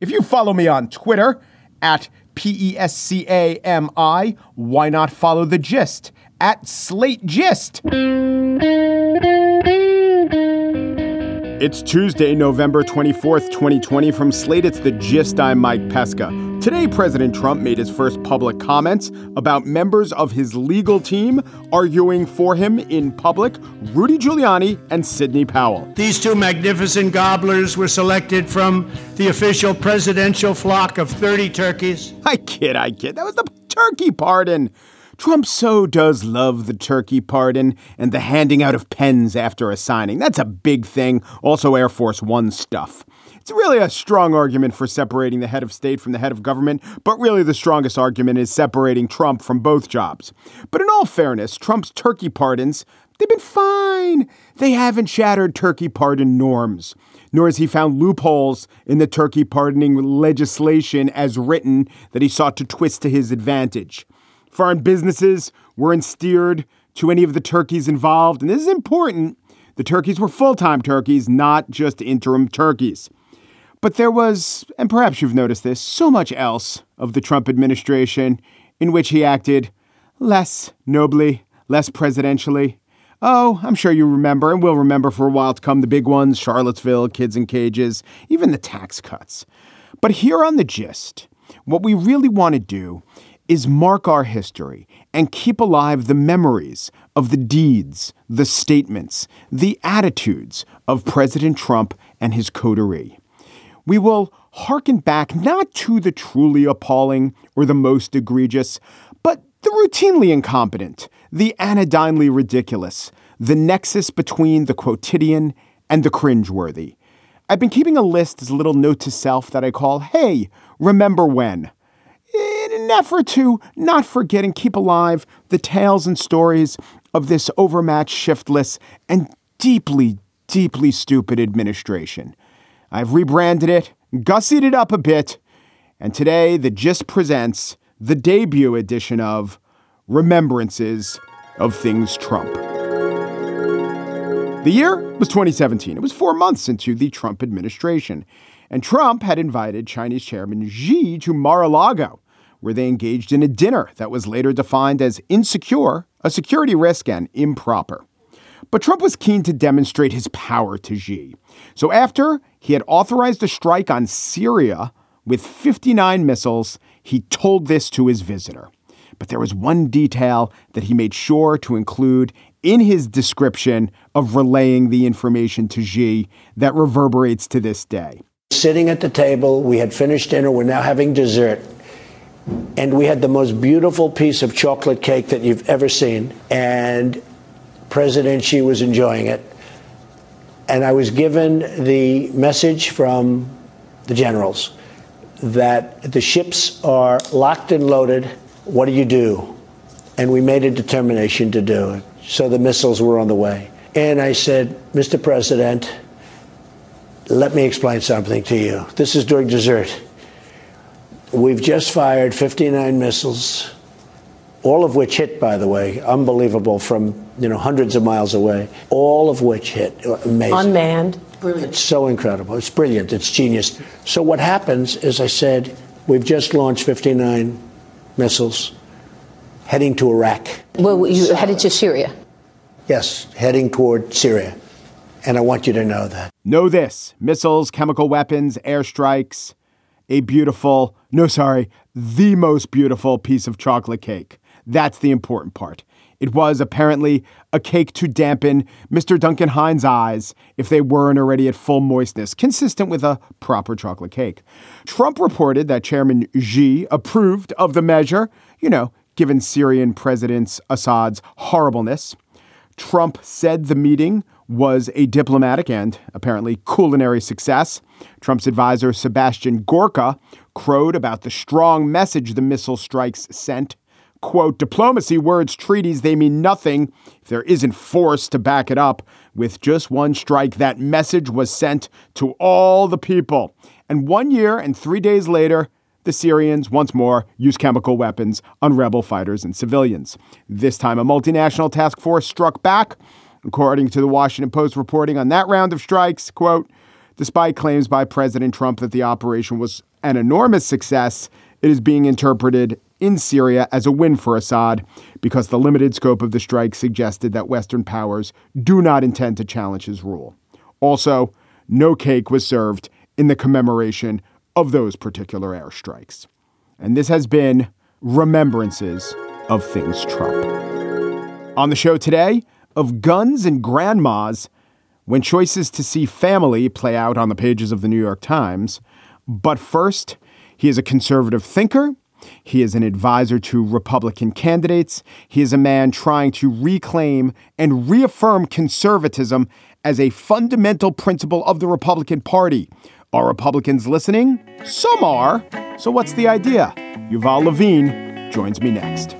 If you follow me on Twitter at P E S C A M I, why not follow the gist at Slate Gist? It's Tuesday, November 24th, 2020. From Slate, it's the gist. I'm Mike Pesca. Today, President Trump made his first public comments about members of his legal team arguing for him in public Rudy Giuliani and Sidney Powell. These two magnificent gobblers were selected from the official presidential flock of 30 turkeys. I kid, I kid. That was the turkey pardon. Trump so does love the turkey pardon and the handing out of pens after a signing. That's a big thing. Also, Air Force One stuff. It's really a strong argument for separating the head of state from the head of government, but really the strongest argument is separating Trump from both jobs. But in all fairness, Trump's turkey pardons, they've been fine. They haven't shattered turkey pardon norms, nor has he found loopholes in the turkey pardoning legislation as written that he sought to twist to his advantage. Foreign businesses weren't steered to any of the turkeys involved. And this is important. The turkeys were full time turkeys, not just interim turkeys. But there was, and perhaps you've noticed this, so much else of the Trump administration in which he acted less nobly, less presidentially. Oh, I'm sure you remember and will remember for a while to come the big ones Charlottesville, kids in cages, even the tax cuts. But here on the gist, what we really want to do is mark our history and keep alive the memories of the deeds, the statements, the attitudes of President Trump and his coterie. We will hearken back not to the truly appalling or the most egregious, but the routinely incompetent, the anodyne ridiculous, the nexus between the quotidian and the cringeworthy. I've been keeping a list as a little note to self that I call, Hey, remember when? in an effort to not forget and keep alive the tales and stories of this overmatched, shiftless, and deeply, deeply stupid administration. I've rebranded it, gussied it up a bit, and today the Gist presents the debut edition of Remembrances of Things Trump. The year was 2017. It was four months into the Trump administration. And Trump had invited Chinese Chairman Xi to Mar a Lago, where they engaged in a dinner that was later defined as insecure, a security risk, and improper. But Trump was keen to demonstrate his power to Xi. So after he had authorized a strike on Syria with 59 missiles, he told this to his visitor. But there was one detail that he made sure to include in his description of relaying the information to Xi that reverberates to this day. Sitting at the table, we had finished dinner, we're now having dessert. And we had the most beautiful piece of chocolate cake that you've ever seen. And President Xi was enjoying it. And I was given the message from the generals that the ships are locked and loaded. What do you do? And we made a determination to do it. So the missiles were on the way. And I said, Mr. President, let me explain something to you. This is during dessert. We've just fired 59 missiles, all of which hit, by the way, unbelievable from you know hundreds of miles away. All of which hit, uh, amazing, unmanned, brilliant. It's so incredible. It's brilliant. It's genius. So what happens is, I said, we've just launched 59 missiles, heading to Iraq. Well, you so, headed to Syria. Yes, heading toward Syria. And I want you to know that. Know this missiles, chemical weapons, airstrikes, a beautiful, no, sorry, the most beautiful piece of chocolate cake. That's the important part. It was apparently a cake to dampen Mr. Duncan Hines' eyes if they weren't already at full moistness, consistent with a proper chocolate cake. Trump reported that Chairman Xi approved of the measure, you know, given Syrian President Assad's horribleness. Trump said the meeting was a diplomatic and apparently culinary success. Trump's advisor, Sebastian Gorka, crowed about the strong message the missile strikes sent. Quote, diplomacy, words, treaties, they mean nothing if there isn't force to back it up. With just one strike, that message was sent to all the people. And one year and three days later, the Syrians once more used chemical weapons on rebel fighters and civilians. This time, a multinational task force struck back According to the Washington Post reporting on that round of strikes, quote, despite claims by President Trump that the operation was an enormous success, it is being interpreted in Syria as a win for Assad because the limited scope of the strike suggested that Western powers do not intend to challenge his rule. Also, no cake was served in the commemoration of those particular airstrikes. And this has been Remembrances of Things Trump. On the show today, of guns and grandmas, when choices to see family play out on the pages of the New York Times. But first, he is a conservative thinker. He is an advisor to Republican candidates. He is a man trying to reclaim and reaffirm conservatism as a fundamental principle of the Republican Party. Are Republicans listening? Some are. So, what's the idea? Yuval Levin joins me next.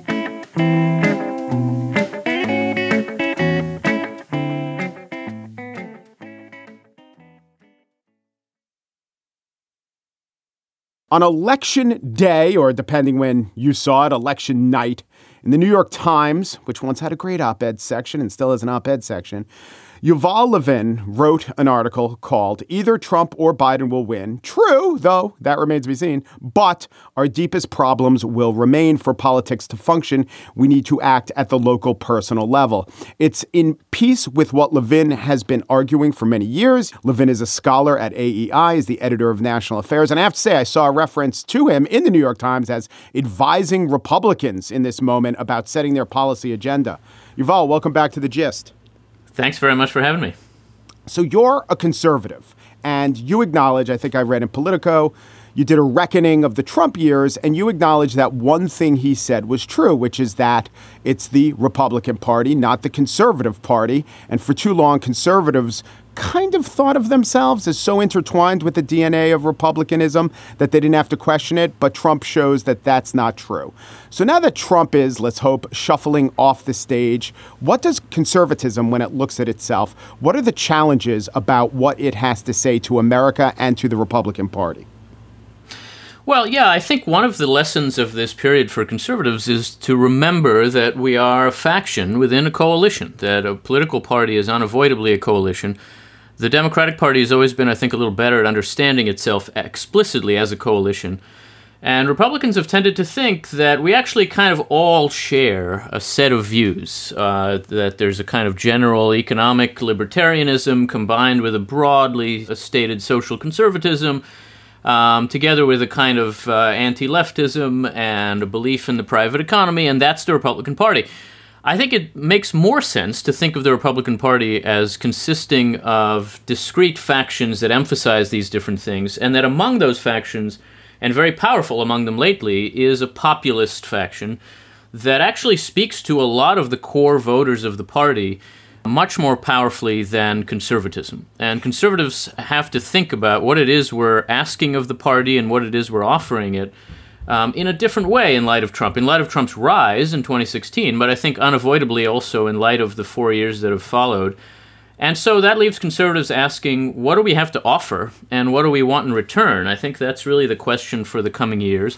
On election day, or depending when you saw it, election night, in the New York Times, which once had a great op ed section and still has an op ed section, Yuval Levin wrote an article called Either Trump or Biden Will Win. True, though, that remains to be seen, but our deepest problems will remain for politics to function. We need to act at the local personal level. It's in piece with what Levin has been arguing for many years. Levin is a scholar at AEI, is the editor of National Affairs, and I have to say, I saw a reference to him in the New York Times as advising Republicans in this moment about setting their policy agenda. Yuval, welcome back to the gist. Thanks very much for having me. So you're a conservative, and you acknowledge, I think I read in Politico, you did a reckoning of the Trump years, and you acknowledge that one thing he said was true, which is that it's the Republican Party, not the Conservative Party. And for too long, conservatives kind of thought of themselves as so intertwined with the DNA of Republicanism that they didn't have to question it. But Trump shows that that's not true. So now that Trump is, let's hope, shuffling off the stage, what does conservatism, when it looks at itself, what are the challenges about what it has to say to America and to the Republican Party? Well, yeah, I think one of the lessons of this period for conservatives is to remember that we are a faction within a coalition, that a political party is unavoidably a coalition. The Democratic Party has always been, I think, a little better at understanding itself explicitly as a coalition. And Republicans have tended to think that we actually kind of all share a set of views, uh, that there's a kind of general economic libertarianism combined with a broadly stated social conservatism um, together with a kind of uh, anti leftism and a belief in the private economy, and that's the Republican Party. I think it makes more sense to think of the Republican Party as consisting of discrete factions that emphasize these different things, and that among those factions, and very powerful among them lately, is a populist faction that actually speaks to a lot of the core voters of the party much more powerfully than conservatism. And conservatives have to think about what it is we're asking of the party and what it is we're offering it um, in a different way in light of Trump, in light of Trump's rise in 2016, but I think unavoidably also in light of the four years that have followed. And so that leaves conservatives asking, what do we have to offer and what do we want in return? I think that's really the question for the coming years.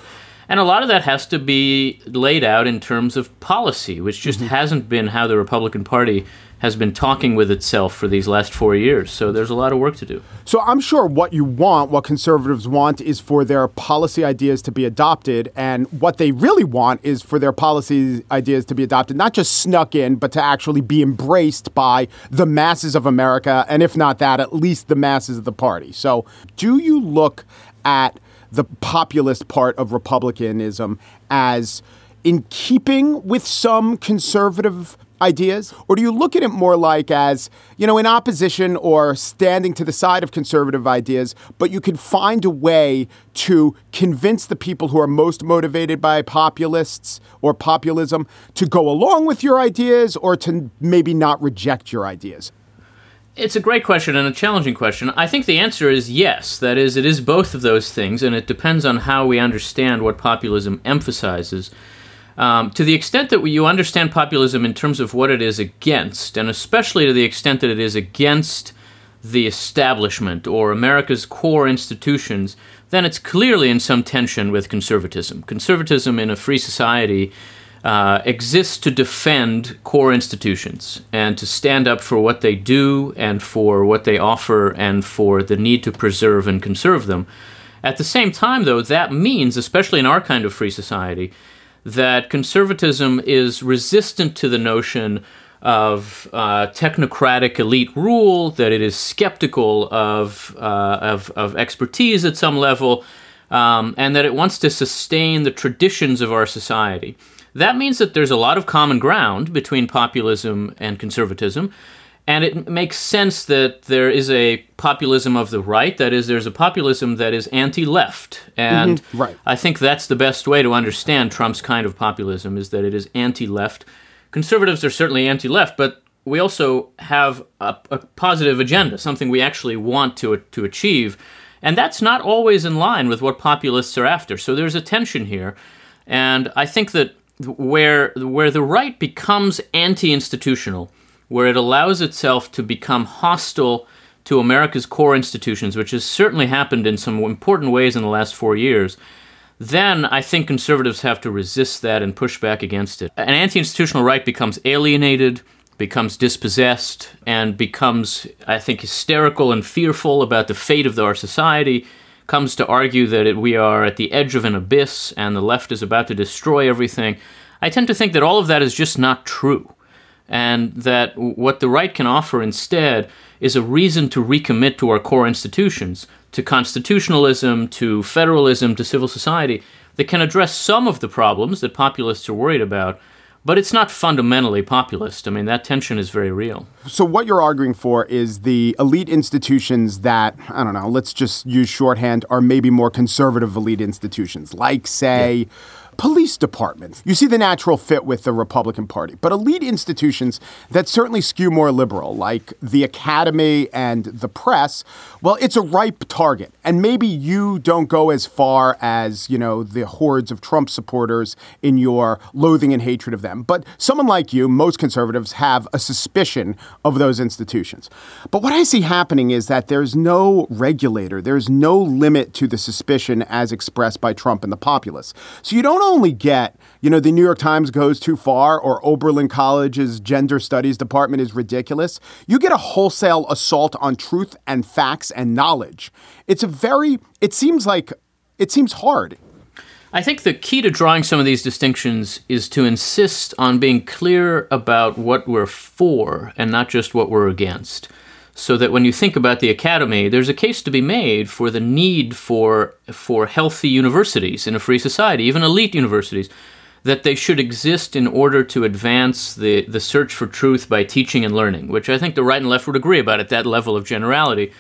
And a lot of that has to be laid out in terms of policy, which just mm-hmm. hasn't been how the Republican Party has been talking with itself for these last four years. So there's a lot of work to do. So I'm sure what you want, what conservatives want, is for their policy ideas to be adopted. And what they really want is for their policy ideas to be adopted, not just snuck in, but to actually be embraced by the masses of America. And if not that, at least the masses of the party. So do you look at the populist part of republicanism as in keeping with some conservative ideas? Or do you look at it more like as, you know, in opposition or standing to the side of conservative ideas, but you can find a way to convince the people who are most motivated by populists or populism to go along with your ideas or to maybe not reject your ideas? It's a great question and a challenging question. I think the answer is yes. That is, it is both of those things, and it depends on how we understand what populism emphasizes. Um, to the extent that you understand populism in terms of what it is against, and especially to the extent that it is against the establishment or America's core institutions, then it's clearly in some tension with conservatism. Conservatism in a free society uh, exists to defend core institutions and to stand up for what they do and for what they offer and for the need to preserve and conserve them. At the same time, though, that means, especially in our kind of free society, that conservatism is resistant to the notion of uh, technocratic elite rule, that it is skeptical of, uh, of, of, expertise at some level, um, and that it wants to sustain the traditions of our society. That means that there's a lot of common ground between populism and conservatism. And it makes sense that there is a populism of the right. That is, there's a populism that is anti left. And mm-hmm. right. I think that's the best way to understand Trump's kind of populism is that it is anti left. Conservatives are certainly anti left, but we also have a, a, positive agenda, something we actually want to, to achieve. And that's not always in line with what populists are after. So there's a tension here. And I think that where, where the right becomes anti institutional, where it allows itself to become hostile to America's core institutions, which has certainly happened in some important ways in the last four years, then I think conservatives have to resist that and push back against it. An anti institutional right becomes alienated, becomes dispossessed, and becomes, I think, hysterical and fearful about the fate of our society, comes to argue that it, we are at the edge of an abyss and the left is about to destroy everything. I tend to think that all of that is just not true and that what the right can offer instead is a reason to recommit to our core institutions, to constitutionalism, to federalism, to civil society, that can address some of the problems that populists are worried about. But it's not fundamentally populist. I mean, that tension is very real. So, what you're arguing for is the elite institutions that, I don't know, let's just use shorthand, are maybe more conservative elite institutions, like, say, yeah police departments. You see the natural fit with the Republican Party, but elite institutions that certainly skew more liberal, like the academy and the press, well, it's a ripe target. And maybe you don't go as far as, you know, the hordes of Trump supporters in your loathing and hatred of them. But someone like you, most conservatives have a suspicion of those institutions. But what I see happening is that there's no regulator, there's no limit to the suspicion as expressed by Trump and the populists. So you don't only get, you know, the New York Times goes too far or Oberlin College's gender studies department is ridiculous. You get a wholesale assault on truth and facts and knowledge. It's a very, it seems like, it seems hard. I think the key to drawing some of these distinctions is to insist on being clear about what we're for and not just what we're against so that when you think about the academy, there's a case to be made for the need for for healthy universities in a free society, even elite universities, that they should exist in order to advance the, the search for truth by teaching and learning, which I think the right and left would agree about at that level of generality.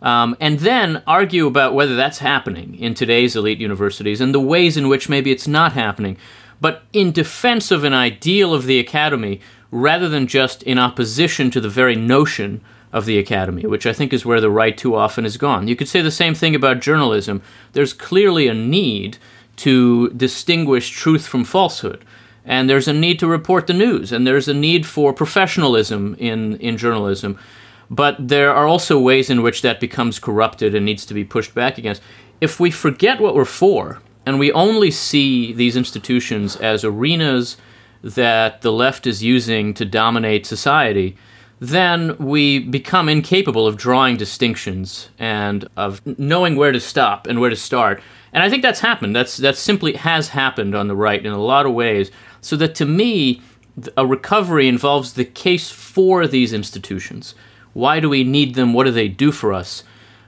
Um, and then argue about whether that's happening in today's elite universities and the ways in which maybe it's not happening. But in defense of an ideal of the academy, rather than just in opposition to the very notion of the academy, which I think is where the right too often has gone. You could say the same thing about journalism. There's clearly a need to distinguish truth from falsehood. And there's a need to report the news, and there's a need for professionalism in, in journalism. But there are also ways in which that becomes corrupted and needs to be pushed back against. If we forget what we're for, and we only see these institutions as arenas that the left is using to dominate society, then we become incapable of drawing distinctions and of knowing where to stop and where to start. And I think that's happened. That's that simply has happened on the right in a lot of ways. So that to me, a recovery involves the case for these institutions. Why do we need them? What do they do for us?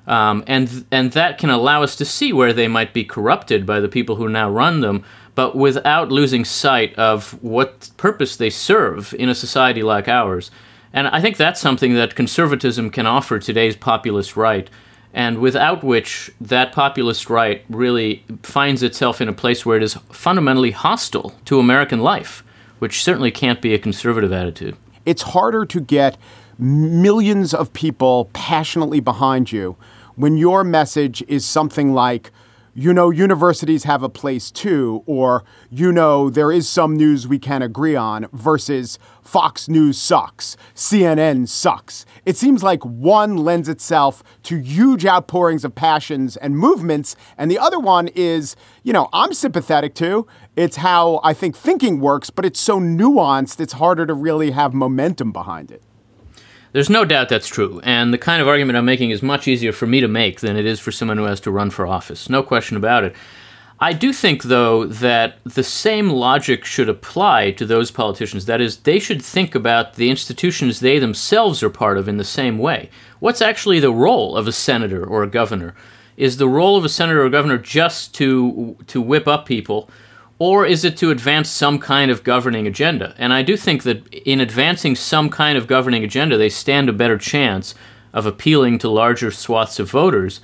Um, and and that can allow us to see where they might be corrupted by the people who now run them, but without losing sight of what purpose they serve in a society like ours. And I think that's something that conservatism can offer today's populist right, and without which that populist right really finds itself in a place where it is fundamentally hostile to American life, which certainly can't be a conservative attitude. It's harder to get millions of people passionately behind you when your message is something like, you know, universities have a place too, or, you know, there is some news we can agree on, versus Fox News sucks, CNN sucks. It seems like one lends itself to huge outpourings of passions and movements, and the other one is, you know, I'm sympathetic to. It's how I think thinking works, but it's so nuanced, it's harder to really have momentum behind it. There's no doubt that's true. And the kind of argument I'm making is much easier for me to make than it is for someone who has to run for office. No question about it. I do think, though, that the same logic should apply to those politicians. That is, they should think about the institutions they themselves are part of in the same way. What's actually the role of a senator or a governor? Is the role of a senator or governor just to to whip up people, or is it to advance some kind of governing agenda? And I do think that in advancing some kind of governing agenda, they stand a better chance of appealing to larger swaths of voters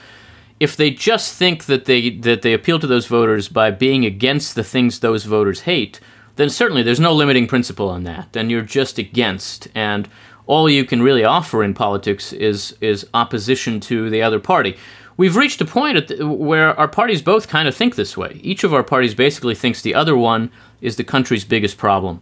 if they just think that they that they appeal to those voters by being against the things those voters hate, then certainly there's no limiting principle on that. Then you're just against, and all you can really offer in politics is is opposition to the other party. We've reached a point the, where our parties both kind of think this way. Each of our parties basically thinks the other one is the country's biggest problem.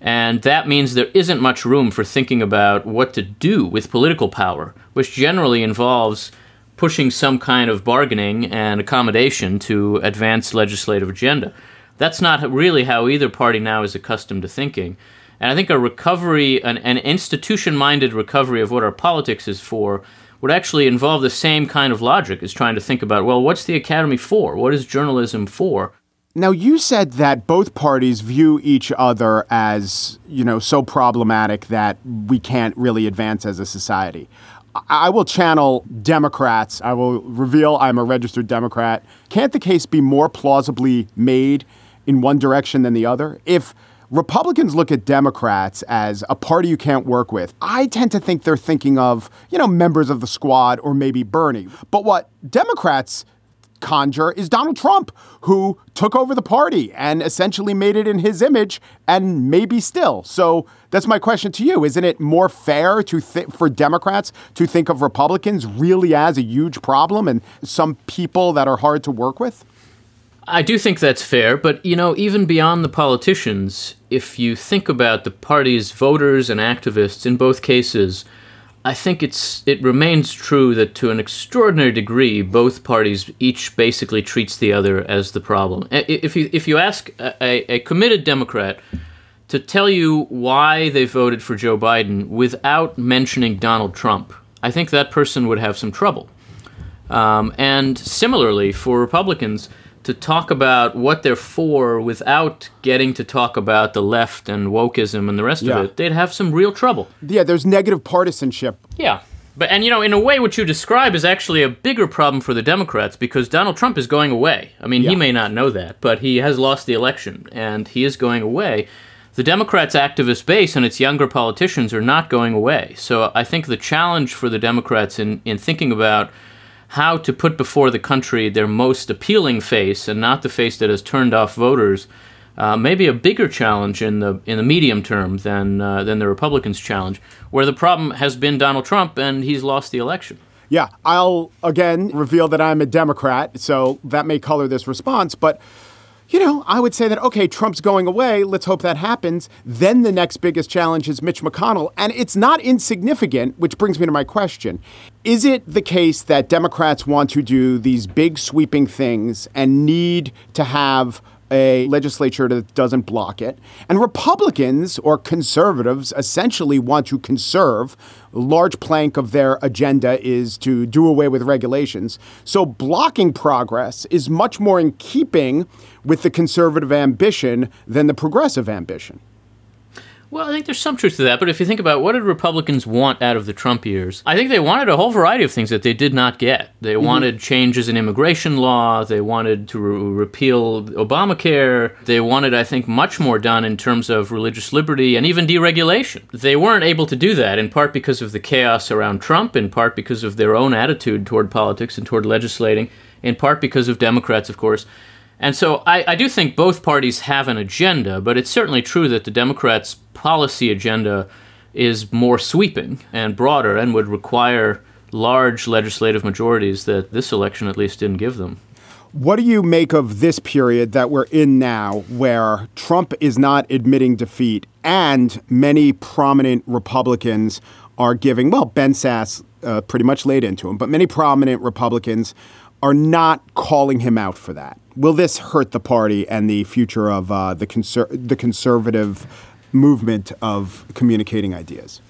And that means there isn't much room for thinking about what to do with political power, which generally involves pushing some kind of bargaining and accommodation to advance legislative agenda. That's not really how either party now is accustomed to thinking. And I think a recovery, an, an institution minded recovery of what our politics is for, would actually involve the same kind of logic as trying to think about, well, what's the academy for? What is journalism for? Now, you said that both parties view each other as, you know, so problematic that we can't really advance as a society. I will channel Democrats. I will reveal I'm a registered Democrat. Can't the case be more plausibly made in one direction than the other? If Republicans look at Democrats as a party you can't work with. I tend to think they're thinking of, you know, members of the squad or maybe Bernie. But what Democrats conjure is Donald Trump, who took over the party and essentially made it in his image and maybe still. So that's my question to you. Isn't it more fair to th- for Democrats to think of Republicans really as a huge problem and some people that are hard to work with? I do think that's fair, but you know, even beyond the politicians, if you think about the party's voters and activists in both cases, I think it's it remains true that to an extraordinary degree, both parties each basically treats the other as the problem. If you if you ask a, a committed Democrat to tell you why they voted for Joe Biden without mentioning Donald Trump, I think that person would have some trouble. Um, and similarly, for Republicans, to talk about what they're for without getting to talk about the left and wokeism and the rest yeah. of it, they'd have some real trouble. Yeah, there's negative partisanship. Yeah. But and you know, in a way what you describe is actually a bigger problem for the Democrats because Donald Trump is going away. I mean, yeah. he may not know that, but he has lost the election and he is going away. The Democrats' activist base and its younger politicians are not going away. So I think the challenge for the Democrats in, in thinking about how to put before the country their most appealing face and not the face that has turned off voters uh, maybe a bigger challenge in the in the medium term than uh, than the Republicans' challenge, where the problem has been Donald Trump and he's lost the election. Yeah, I'll again reveal that I'm a Democrat, so that may color this response, but you know, I would say that, okay, Trump's going away. Let's hope that happens. Then the next biggest challenge is Mitch McConnell. And it's not insignificant, which brings me to my question. Is it the case that Democrats want to do these big sweeping things and need to have a legislature that doesn't block it. And Republicans or conservatives essentially want to conserve. A large plank of their agenda is to do away with regulations. So blocking progress is much more in keeping with the conservative ambition than the progressive ambition. Well, I think there's some truth to that, but if you think about what did Republicans want out of the Trump years, I think they wanted a whole variety of things that they did not get. They mm-hmm. wanted changes in immigration law, they wanted to re- repeal Obamacare, they wanted, I think, much more done in terms of religious liberty and even deregulation. They weren't able to do that, in part because of the chaos around Trump, in part because of their own attitude toward politics and toward legislating, in part because of Democrats, of course. And so I, I, do think both parties have an agenda, but it's certainly true that the Democrats' policy agenda is more sweeping and broader and would require large legislative majorities that this election at least didn't give them. What do you make of this period that we're in now where Trump is not admitting defeat and many prominent Republicans are giving, well, Ben Sasse uh, pretty much laid into him, but many prominent Republicans are not calling him out for that? Will this hurt the party and the future of uh, the, conser- the conservative movement of communicating ideas?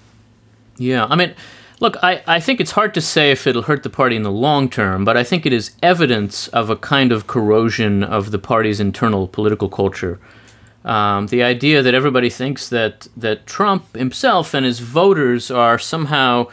Yeah, I mean, look, I, I think it's hard to say if it'll hurt the party in the long term, but I think it is evidence of a kind of corrosion of the party's internal political culture. Um, the idea that everybody thinks that, that Trump himself and his voters are somehow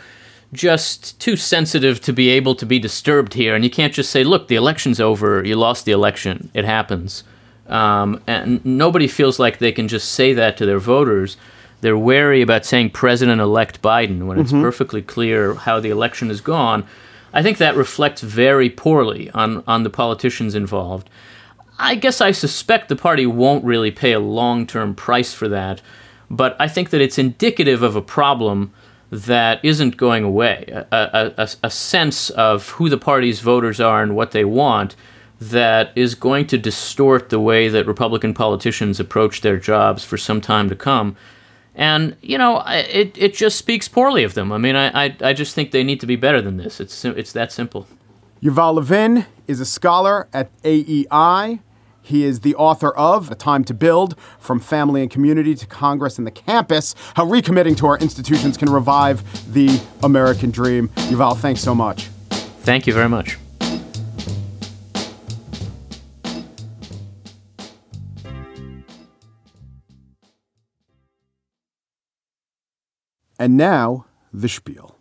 just too sensitive to be able to be disturbed here, and you can't just say, look, the election's over, you lost the election, it happens. Um, and nobody feels like they can just say that to their voters. They're wary about saying President elect Biden when it's perfectly clear how the election has gone. I think that reflects very poorly on, on the politicians involved. I guess I suspect the party won't really pay a long term price for that, but I think that it's indicative of a problem that isn't going away a, a, a, sense of who the party's voters are and what they want that is going to distort the way that Republican politicians approach their jobs for some time to come. And you know, it it just speaks poorly of them. I mean, I I, I just think they need to be better than this. It's it's that simple. Yuval Levin is a scholar at AEI. He is the author of A Time to Build From Family and Community to Congress and the Campus How Recommitting to Our Institutions Can Revive the American Dream. Yuval, thanks so much. Thank you very much. And now, the spiel.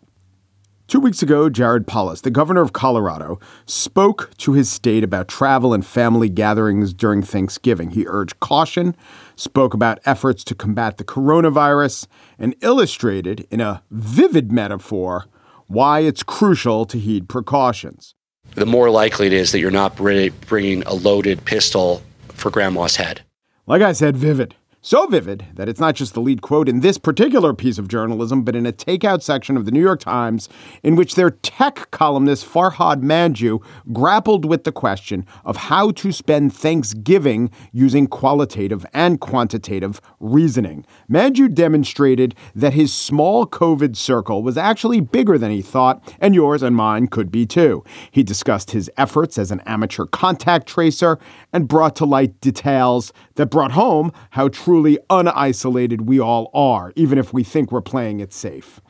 Two weeks ago, Jared Polis, the governor of Colorado, spoke to his state about travel and family gatherings during Thanksgiving. He urged caution, spoke about efforts to combat the coronavirus, and illustrated in a vivid metaphor why it's crucial to heed precautions. The more likely it is that you're not bringing a loaded pistol for grandma's head. Like I said, vivid. So vivid that it's not just the lead quote in this particular piece of journalism, but in a takeout section of the New York Times, in which their tech columnist Farhad Manjoo grappled with the question of how to spend Thanksgiving using qualitative and quantitative reasoning. Manjoo demonstrated that his small COVID circle was actually bigger than he thought, and yours and mine could be too. He discussed his efforts as an amateur contact tracer and brought to light details that brought home how truly unisolated we all are, even if we think we're playing it safe.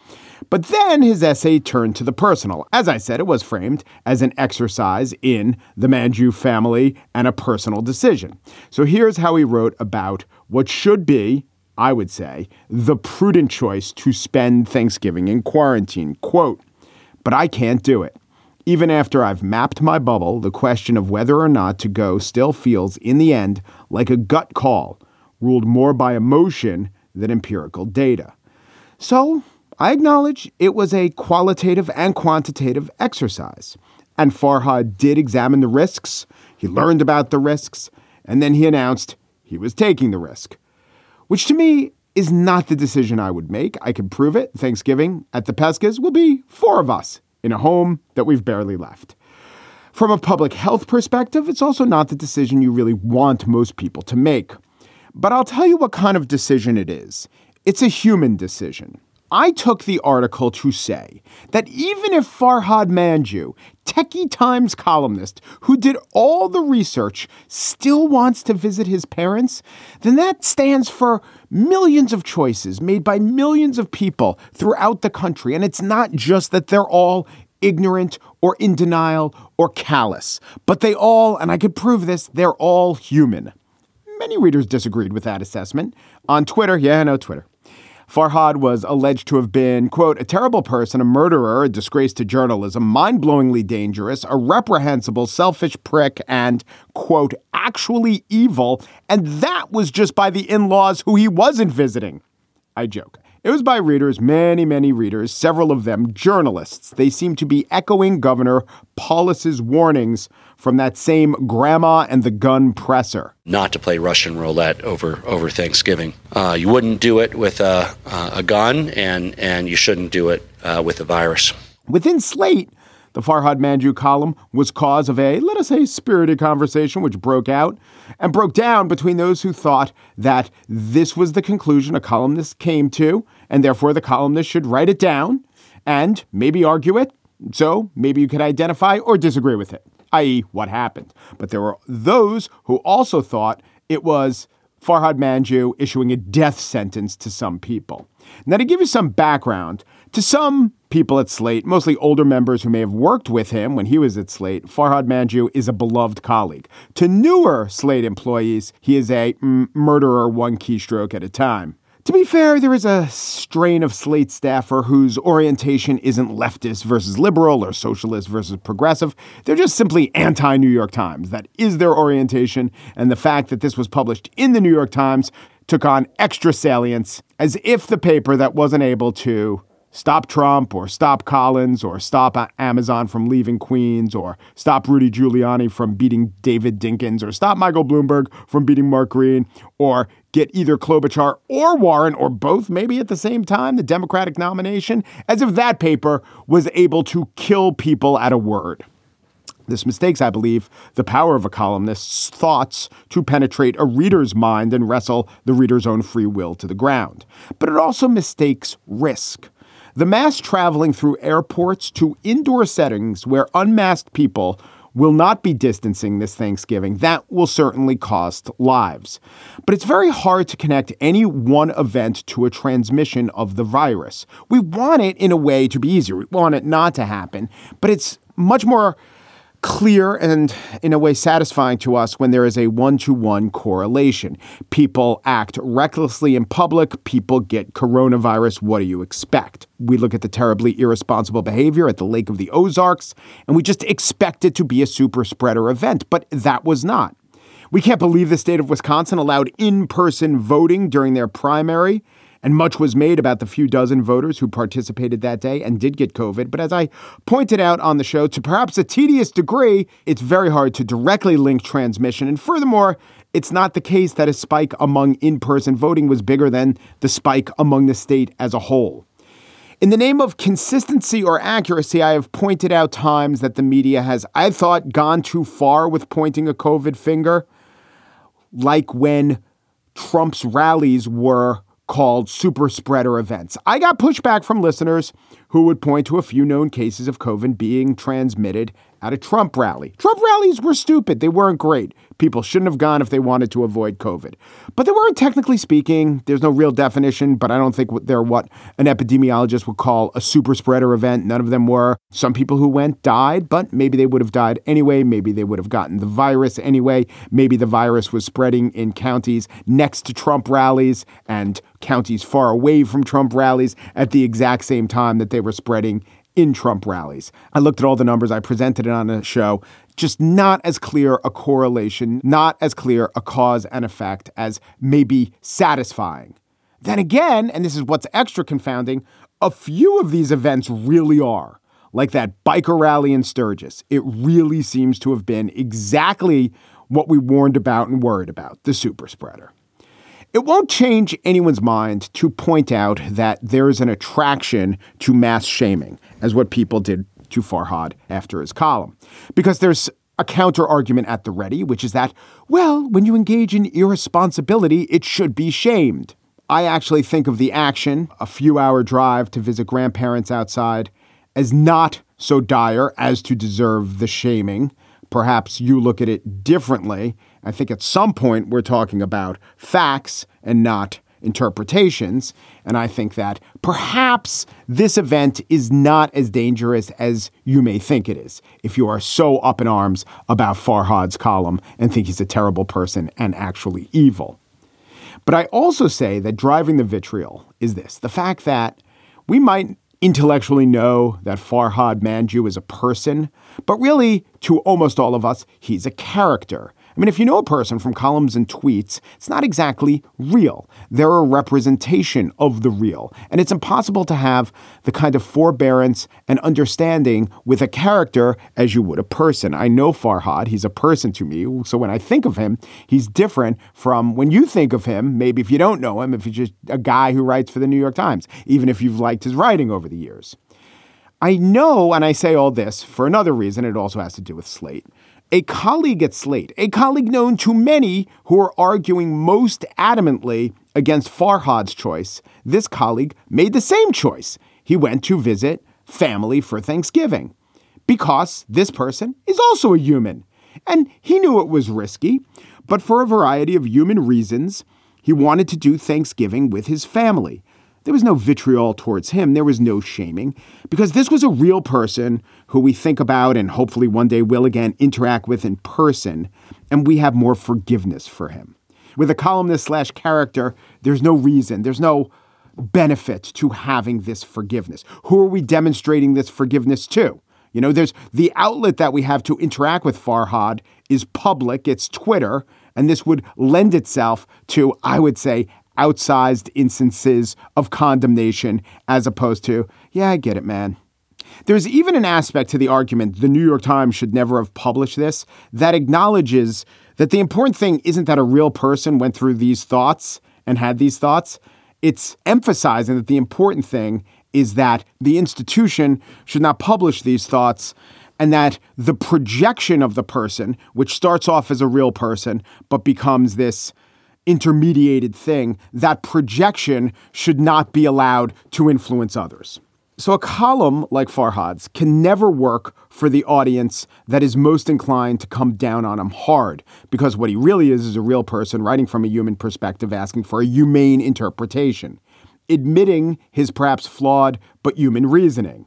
But then his essay turned to the personal. As I said, it was framed as an exercise in the Manjoo family and a personal decision. So here's how he wrote about what should be, I would say, the prudent choice to spend Thanksgiving in quarantine. Quote, but I can't do it. Even after I've mapped my bubble, the question of whether or not to go still feels, in the end, like a gut call, ruled more by emotion than empirical data. So I acknowledge it was a qualitative and quantitative exercise. And Farhad did examine the risks, he learned about the risks, and then he announced he was taking the risk, which to me is not the decision I would make. I can prove it. Thanksgiving at the Pescas will be four of us in a home that we've barely left. From a public health perspective, it's also not the decision you really want most people to make. But I'll tell you what kind of decision it is it's a human decision. I took the article to say that even if Farhad Manjoo, Techie Times columnist who did all the research, still wants to visit his parents, then that stands for millions of choices made by millions of people throughout the country. And it's not just that they're all ignorant or in denial or callous, but they all, and I could prove this, they're all human. Many readers disagreed with that assessment. On Twitter, yeah, no, Twitter. Farhad was alleged to have been, quote, a terrible person, a murderer, a disgrace to journalism, mind blowingly dangerous, a reprehensible, selfish prick, and, quote, actually evil. And that was just by the in laws who he wasn't visiting. I joke. It was by readers, many, many readers, several of them journalists. They seem to be echoing Governor Polis's warnings from that same grandma and the gun presser. Not to play Russian roulette over over Thanksgiving. Uh, you wouldn't do it with a, a gun, and and you shouldn't do it uh, with a virus. Within Slate, the Farhad Manjoo column was cause of a, let us say, spirited conversation which broke out and broke down between those who thought that this was the conclusion a columnist came to, and therefore the columnist should write it down and maybe argue it. So maybe you could identify or disagree with it, i.e., what happened. But there were those who also thought it was Farhad Manjoo issuing a death sentence to some people. Now, to give you some background, To some people at Slate, mostly older members who may have worked with him when he was at Slate, Farhad Manjoo is a beloved colleague. To newer Slate employees, he is a murderer one keystroke at a time. To be fair, there is a strain of Slate staffer whose orientation isn't leftist versus liberal or socialist versus progressive. They're just simply anti New York Times. That is their orientation, and the fact that this was published in the New York Times took on extra salience, as if the paper that wasn't able to stop Trump or stop Collins or stop Amazon from leaving Queens or stop Rudy Giuliani from beating David Dinkins or stop Michael Bloomberg from beating Mark Green or get either Klobuchar or Warren or both maybe at the same time, the Democratic nomination, as if that paper was able to kill people at a word. This mistakes, I believe, the power of a columnist's thoughts to penetrate a reader's mind and wrestle the reader's own free will to the ground. But it also mistakes risk. The mass traveling through airports to indoor settings where unmasked people will not be distancing this Thanksgiving. That will certainly cost lives. But it's very hard to connect any one event to a transmission of the virus. We want it in a way to be easier. We want it not to happen, but it's much more clear and, in a way, satisfying to us when there is a one to one correlation. People act recklessly in public, people get coronavirus. What do you expect? We look at the terribly irresponsible behavior at the Lake of the Ozarks, and we just expect it to be a super spreader event, but that was not. We can't believe the state of Wisconsin allowed in person voting during their primary. And much was made about the few dozen voters who participated that day and did get COVID. But as I pointed out on the show, to perhaps a tedious degree, it's very hard to directly link transmission. And furthermore, it's not the case that a spike among in person voting was bigger than the spike among the state as a whole. In the name of consistency or accuracy, I have pointed out times that the media has, I thought, gone too far with pointing a COVID finger, like when Trump's rallies were called super spreader events. I got pushback from listeners who would point to a few known cases of COVID being transmitted at a Trump rally. Trump rallies were stupid. They weren't great. People shouldn't have gone if they wanted to avoid COVID. But they weren't technically speaking. There's no real definition, but I don't think they're what an epidemiologist would call a super spreader event. None of them were. Some people who went died, but maybe they would have died anyway. Maybe they would have gotten the virus anyway. Maybe the virus was spreading in counties next to Trump rallies and counties far away from Trump rallies at the exact same time that they were spreading in Trump rallies. I looked at all the numbers, I presented it on a show. Just not as clear a correlation, not as clear a cause and effect as maybe satisfying. Then again, and this is what's extra confounding, a few of these events really are. Like that biker rally in Sturgis. It really seems to have been exactly what we warned about and worried about the super spreader. It won't change anyone's mind to point out that there is an attraction to mass shaming, as what people did to Farhad after his column. Because there's a counter argument at the ready, which is that, well, when you engage in irresponsibility, it should be shamed. I actually think of the action, a few hour drive to visit grandparents outside, as not so dire as to deserve the shaming. Perhaps you look at it differently I think at some point we're talking about facts and not interpretations. And I think that perhaps this event is not as dangerous as you may think it is if you are so up in arms about Farhad's column and think he's a terrible person and actually evil. But I also say that driving the vitriol is this the fact that we might intellectually know that Farhad Manjoo is a person, but really, to almost all of us, he's a character. I mean, if you know a person from columns and tweets, it's not exactly real. They're a representation of the real. And it's impossible to have the kind of forbearance and understanding with a character as you would a person. I know Farhad, he's a person to me. So when I think of him, he's different from when you think of him, maybe if you don't know him, if he's just a guy who writes for the New York Times, even if you've liked his writing over the years. I know, and I say all this for another reason, it also has to do with Slate a colleague at Slate, a colleague known to many who are arguing most adamantly against Farhad's choice, this colleague made the same choice. He went to visit family for Thanksgiving because this person is also a human. And he knew it was risky, but for a variety of human reasons, he wanted to do Thanksgiving with his family. There was no vitriol towards him. There was no shaming because this was a real person who we think about and hopefully one day will again interact with in person. And we have more forgiveness for him. With a columnist slash character, there's no reason, there's no benefit to having this forgiveness. Who are we demonstrating this forgiveness to? You know, there's the outlet that we have to interact with Farhad is public, it's Twitter, and this would lend itself to, I would say, outsized instances of condemnation as opposed to, yeah, I get it, man. There's even an aspect to the argument the New York Times should never have published this that acknowledges that the important thing isn't that a real person went through these thoughts and had these thoughts. It's emphasizing that the important thing is that the institution should not publish these thoughts and that the projection of the person, which starts off as a real person but becomes this intermediated thing, that projection should not be allowed to influence others. So, a column like Farhad's can never work for the audience that is most inclined to come down on him hard, because what he really is is a real person writing from a human perspective, asking for a humane interpretation, admitting his perhaps flawed but human reasoning.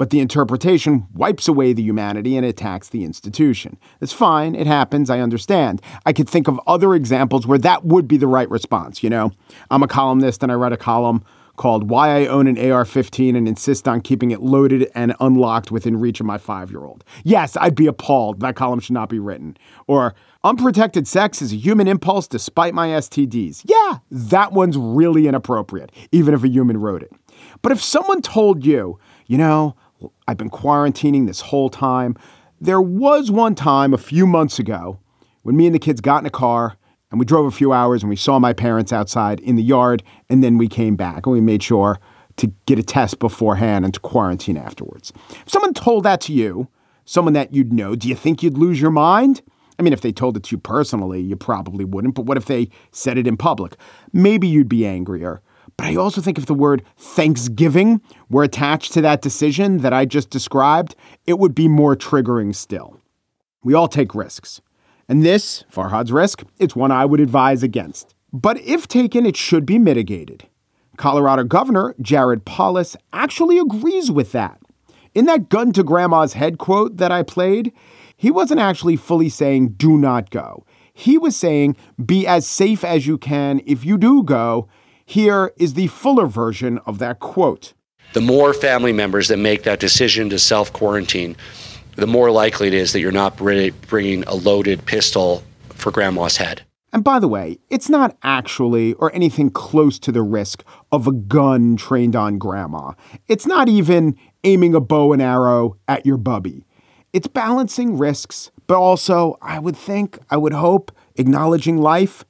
But the interpretation wipes away the humanity and attacks the institution. That's fine. It happens. I understand. I could think of other examples where that would be the right response. You know, I'm a columnist and I write a column called Why I Own an AR 15 and Insist on Keeping It Loaded and Unlocked Within Reach of My Five Year Old. Yes, I'd be appalled. That column should not be written. Or Unprotected Sex is a Human Impulse Despite My STDs. Yeah, that one's really inappropriate, even if a human wrote it. But if someone told you, you know, I've been quarantining this whole time. There was one time a few months ago when me and the kids got in a car and we drove a few hours and we saw my parents outside in the yard and then we came back and we made sure to get a test beforehand and to quarantine afterwards. If someone told that to you, someone that you'd know, do you think you'd lose your mind? I mean, if they told it to you personally, you probably wouldn't, but what if they said it in public? Maybe you'd be angrier. But I also think if the word Thanksgiving were attached to that decision that I just described, it would be more triggering still. We all take risks. And this, Farhad's risk, it's one I would advise against. But if taken, it should be mitigated. Colorado Governor Jared Polis actually agrees with that. In that gun to grandma's head quote that I played, he wasn't actually fully saying do not go. He was saying be as safe as you can if you do go here is the fuller version of that quote. The more family members that make that decision to self quarantine, the more likely it is that you're not bringing a loaded pistol for grandma's head. And by the way, it's not actually or anything close to the risk of a gun trained on grandma. It's not even aiming a bow and arrow at your bubby. It's balancing risks, but also, I would think, I would hope, acknowledging life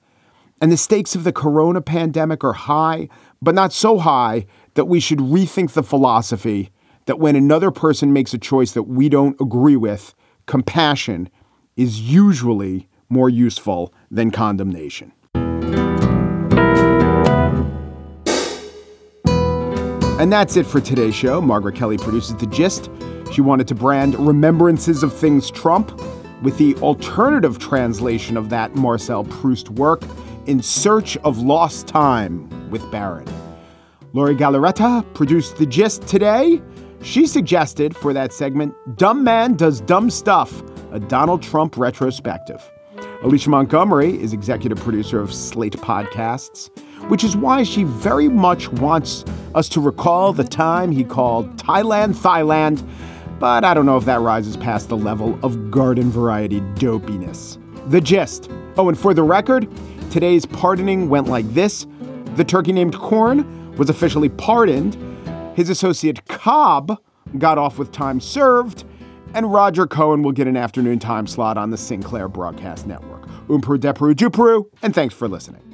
and the stakes of the corona pandemic are high, but not so high that we should rethink the philosophy that when another person makes a choice that we don't agree with, compassion is usually more useful than condemnation. And that's it for today's show. Margaret Kelley produces The Gist. She wanted to brand Remembrances of Things Trump with the alternative translation of that Marcel Proust work. In Search of Lost Time with Barron. Lori Galarreta produced The Gist today. She suggested for that segment, Dumb Man Does Dumb Stuff, a Donald Trump retrospective. Alicia Montgomery is executive producer of Slate Podcasts, which is why she very much wants us to recall the time he called Thailand Thailand, but I don't know if that rises past the level of garden variety dopiness. The gist. Oh, and for the record, Today's pardoning went like this The turkey named Corn was officially pardoned. His associate Cobb got off with time served. And Roger Cohen will get an afternoon time slot on the Sinclair Broadcast Network. Umperu depru, Duperu, and thanks for listening.